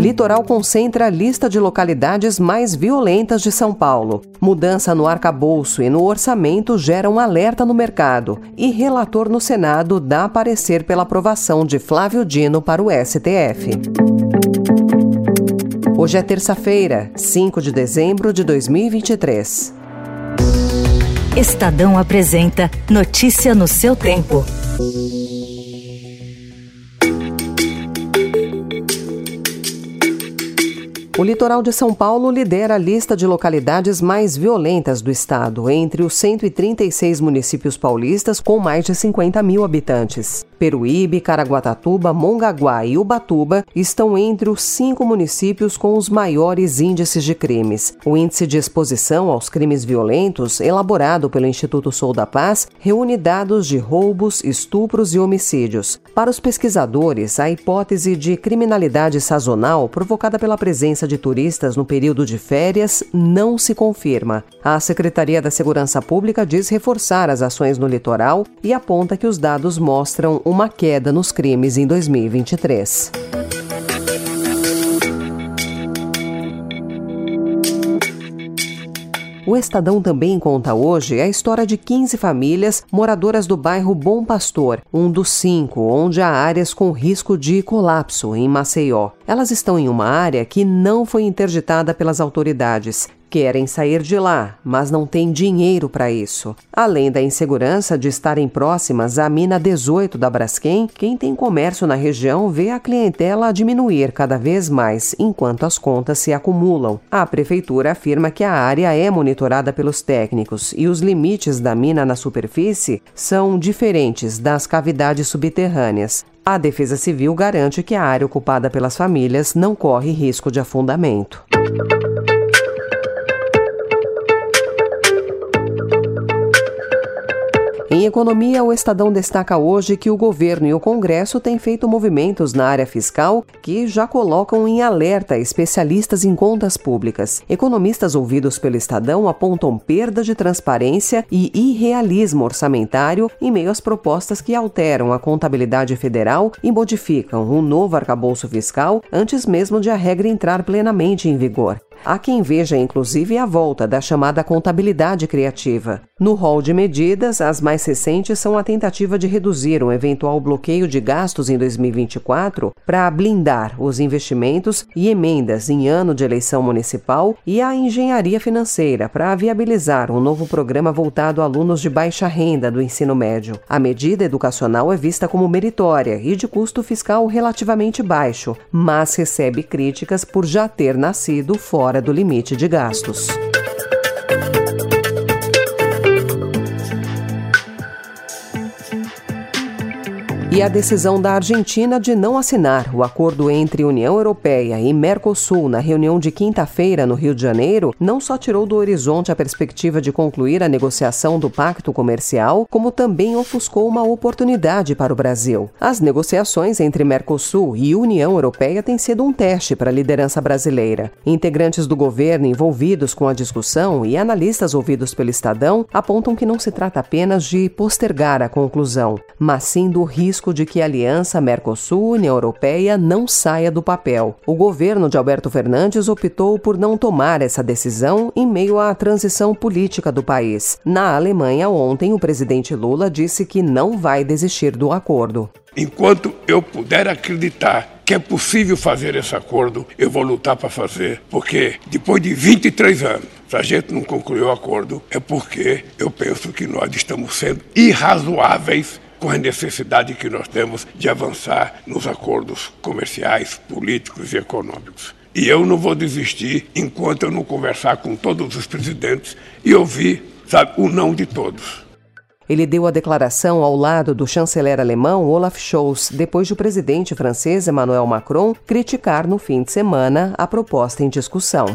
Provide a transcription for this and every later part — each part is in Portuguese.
Litoral concentra a lista de localidades mais violentas de São Paulo. Mudança no arcabouço e no orçamento gera um alerta no mercado. E relator no Senado dá parecer pela aprovação de Flávio Dino para o STF. Hoje é terça-feira, 5 de dezembro de 2023. Estadão apresenta Notícia no seu tempo. O litoral de São Paulo lidera a lista de localidades mais violentas do estado, entre os 136 municípios paulistas com mais de 50 mil habitantes. Peruíbe, Caraguatatuba, Mongaguá e Ubatuba estão entre os cinco municípios com os maiores índices de crimes. O índice de exposição aos crimes violentos, elaborado pelo Instituto Sou da Paz, reúne dados de roubos, estupros e homicídios. Para os pesquisadores, a hipótese de criminalidade sazonal provocada pela presença de turistas no período de férias não se confirma. A Secretaria da Segurança Pública diz reforçar as ações no litoral e aponta que os dados mostram uma queda nos crimes em 2023. O Estadão também conta hoje a história de 15 famílias moradoras do bairro Bom Pastor, um dos cinco onde há áreas com risco de colapso em Maceió. Elas estão em uma área que não foi interditada pelas autoridades. Querem sair de lá, mas não têm dinheiro para isso. Além da insegurança de estarem próximas à mina 18 da Braskem, quem tem comércio na região vê a clientela diminuir cada vez mais enquanto as contas se acumulam. A prefeitura afirma que a área é monitorada pelos técnicos e os limites da mina na superfície são diferentes das cavidades subterrâneas. A Defesa Civil garante que a área ocupada pelas famílias não corre risco de afundamento. Em economia, o Estadão destaca hoje que o governo e o Congresso têm feito movimentos na área fiscal que já colocam em alerta especialistas em contas públicas. Economistas ouvidos pelo Estadão apontam perda de transparência e irrealismo orçamentário em meio às propostas que alteram a contabilidade federal e modificam um novo arcabouço fiscal antes mesmo de a regra entrar plenamente em vigor. Há quem veja, inclusive, a volta da chamada contabilidade criativa. No rol de medidas, as mais recentes são a tentativa de reduzir um eventual bloqueio de gastos em 2024 para blindar os investimentos e emendas em ano de eleição municipal e a engenharia financeira para viabilizar um novo programa voltado a alunos de baixa renda do ensino médio. A medida educacional é vista como meritória e de custo fiscal relativamente baixo, mas recebe críticas por já ter nascido fora fora do limite de gastos. E a decisão da Argentina de não assinar o acordo entre União Europeia e Mercosul na reunião de quinta-feira no Rio de Janeiro não só tirou do horizonte a perspectiva de concluir a negociação do pacto comercial, como também ofuscou uma oportunidade para o Brasil. As negociações entre Mercosul e União Europeia têm sido um teste para a liderança brasileira. Integrantes do governo envolvidos com a discussão e analistas ouvidos pelo Estadão apontam que não se trata apenas de postergar a conclusão, mas sim do risco risco de que a aliança Mercosul-União Europeia não saia do papel. O governo de Alberto Fernandes optou por não tomar essa decisão em meio à transição política do país. Na Alemanha, ontem, o presidente Lula disse que não vai desistir do acordo. Enquanto eu puder acreditar que é possível fazer esse acordo, eu vou lutar para fazer, porque depois de 23 anos, se a gente não concluiu o acordo, é porque eu penso que nós estamos sendo irrazoáveis com a necessidade que nós temos de avançar nos acordos comerciais, políticos e econômicos. E eu não vou desistir enquanto eu não conversar com todos os presidentes e ouvir, sabe, o não de todos. Ele deu a declaração ao lado do chanceler alemão Olaf Scholz, depois do presidente francês Emmanuel Macron criticar no fim de semana a proposta em discussão.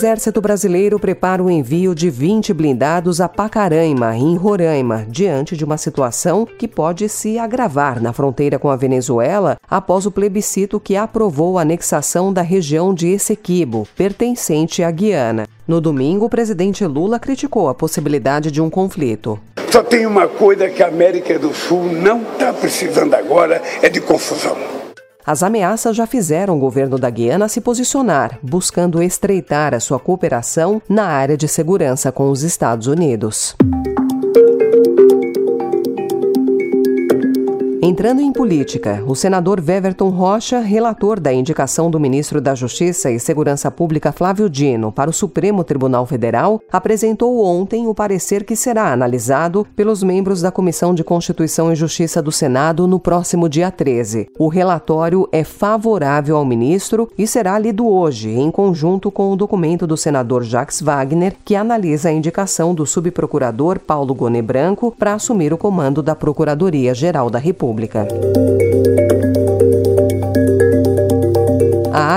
Exército Brasileiro prepara o envio de 20 blindados a Pacaraima, em Roraima, diante de uma situação que pode se agravar na fronteira com a Venezuela após o plebiscito que aprovou a anexação da região de Essequibo, pertencente à Guiana. No domingo, o presidente Lula criticou a possibilidade de um conflito. Só tem uma coisa que a América do Sul não está precisando agora, é de confusão. As ameaças já fizeram o governo da Guiana se posicionar, buscando estreitar a sua cooperação na área de segurança com os Estados Unidos. Entrando em política, o senador Weverton Rocha, relator da indicação do ministro da Justiça e Segurança Pública Flávio Dino para o Supremo Tribunal Federal, apresentou ontem o parecer que será analisado pelos membros da Comissão de Constituição e Justiça do Senado no próximo dia 13. O relatório é favorável ao ministro e será lido hoje, em conjunto com o documento do senador Jacques Wagner, que analisa a indicação do subprocurador Paulo Gone Branco para assumir o comando da Procuradoria-Geral da República. Pública.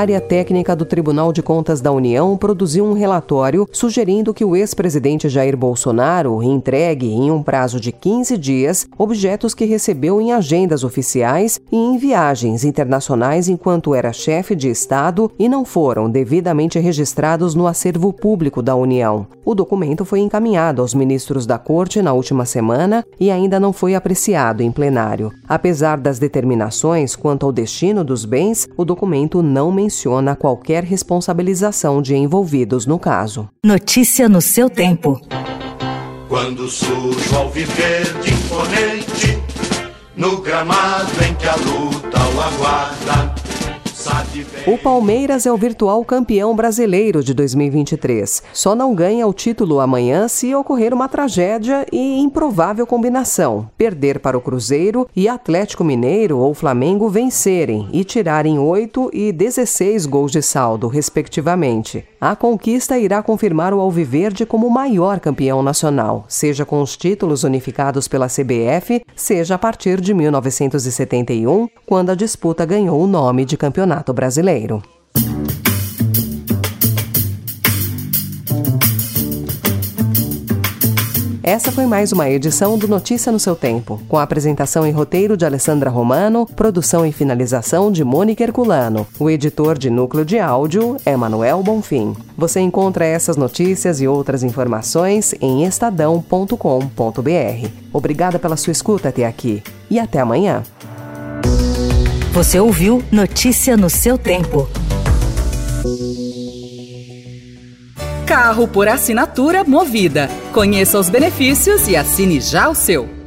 Área técnica do Tribunal de Contas da União produziu um relatório sugerindo que o ex-presidente Jair Bolsonaro entregue, em um prazo de 15 dias, objetos que recebeu em agendas oficiais e em viagens internacionais enquanto era chefe de Estado e não foram devidamente registrados no acervo público da União. O documento foi encaminhado aos ministros da Corte na última semana e ainda não foi apreciado em plenário. Apesar das determinações quanto ao destino dos bens, o documento não menciona qualquer responsabilização de envolvidos no caso. Notícia no seu tempo. Quando surge ao viver de imponente, no gramado em que a luta o aguarda. O Palmeiras é o virtual campeão brasileiro de 2023. Só não ganha o título amanhã se ocorrer uma tragédia e improvável combinação: perder para o Cruzeiro e Atlético Mineiro ou Flamengo vencerem e tirarem 8 e 16 gols de saldo, respectivamente. A conquista irá confirmar o Alviverde como maior campeão nacional, seja com os títulos unificados pela CBF, seja a partir de 1971, quando a disputa ganhou o nome de Campeonato Brasileiro. Essa foi mais uma edição do Notícia no seu tempo, com a apresentação e roteiro de Alessandra Romano, produção e finalização de Mônica Herculano. O editor de núcleo de áudio é Manuel Bonfim. Você encontra essas notícias e outras informações em estadão.com.br. Obrigada pela sua escuta até aqui e até amanhã. Você ouviu Notícia no seu tempo. Carro por assinatura movida. Conheça os benefícios e assine já o seu.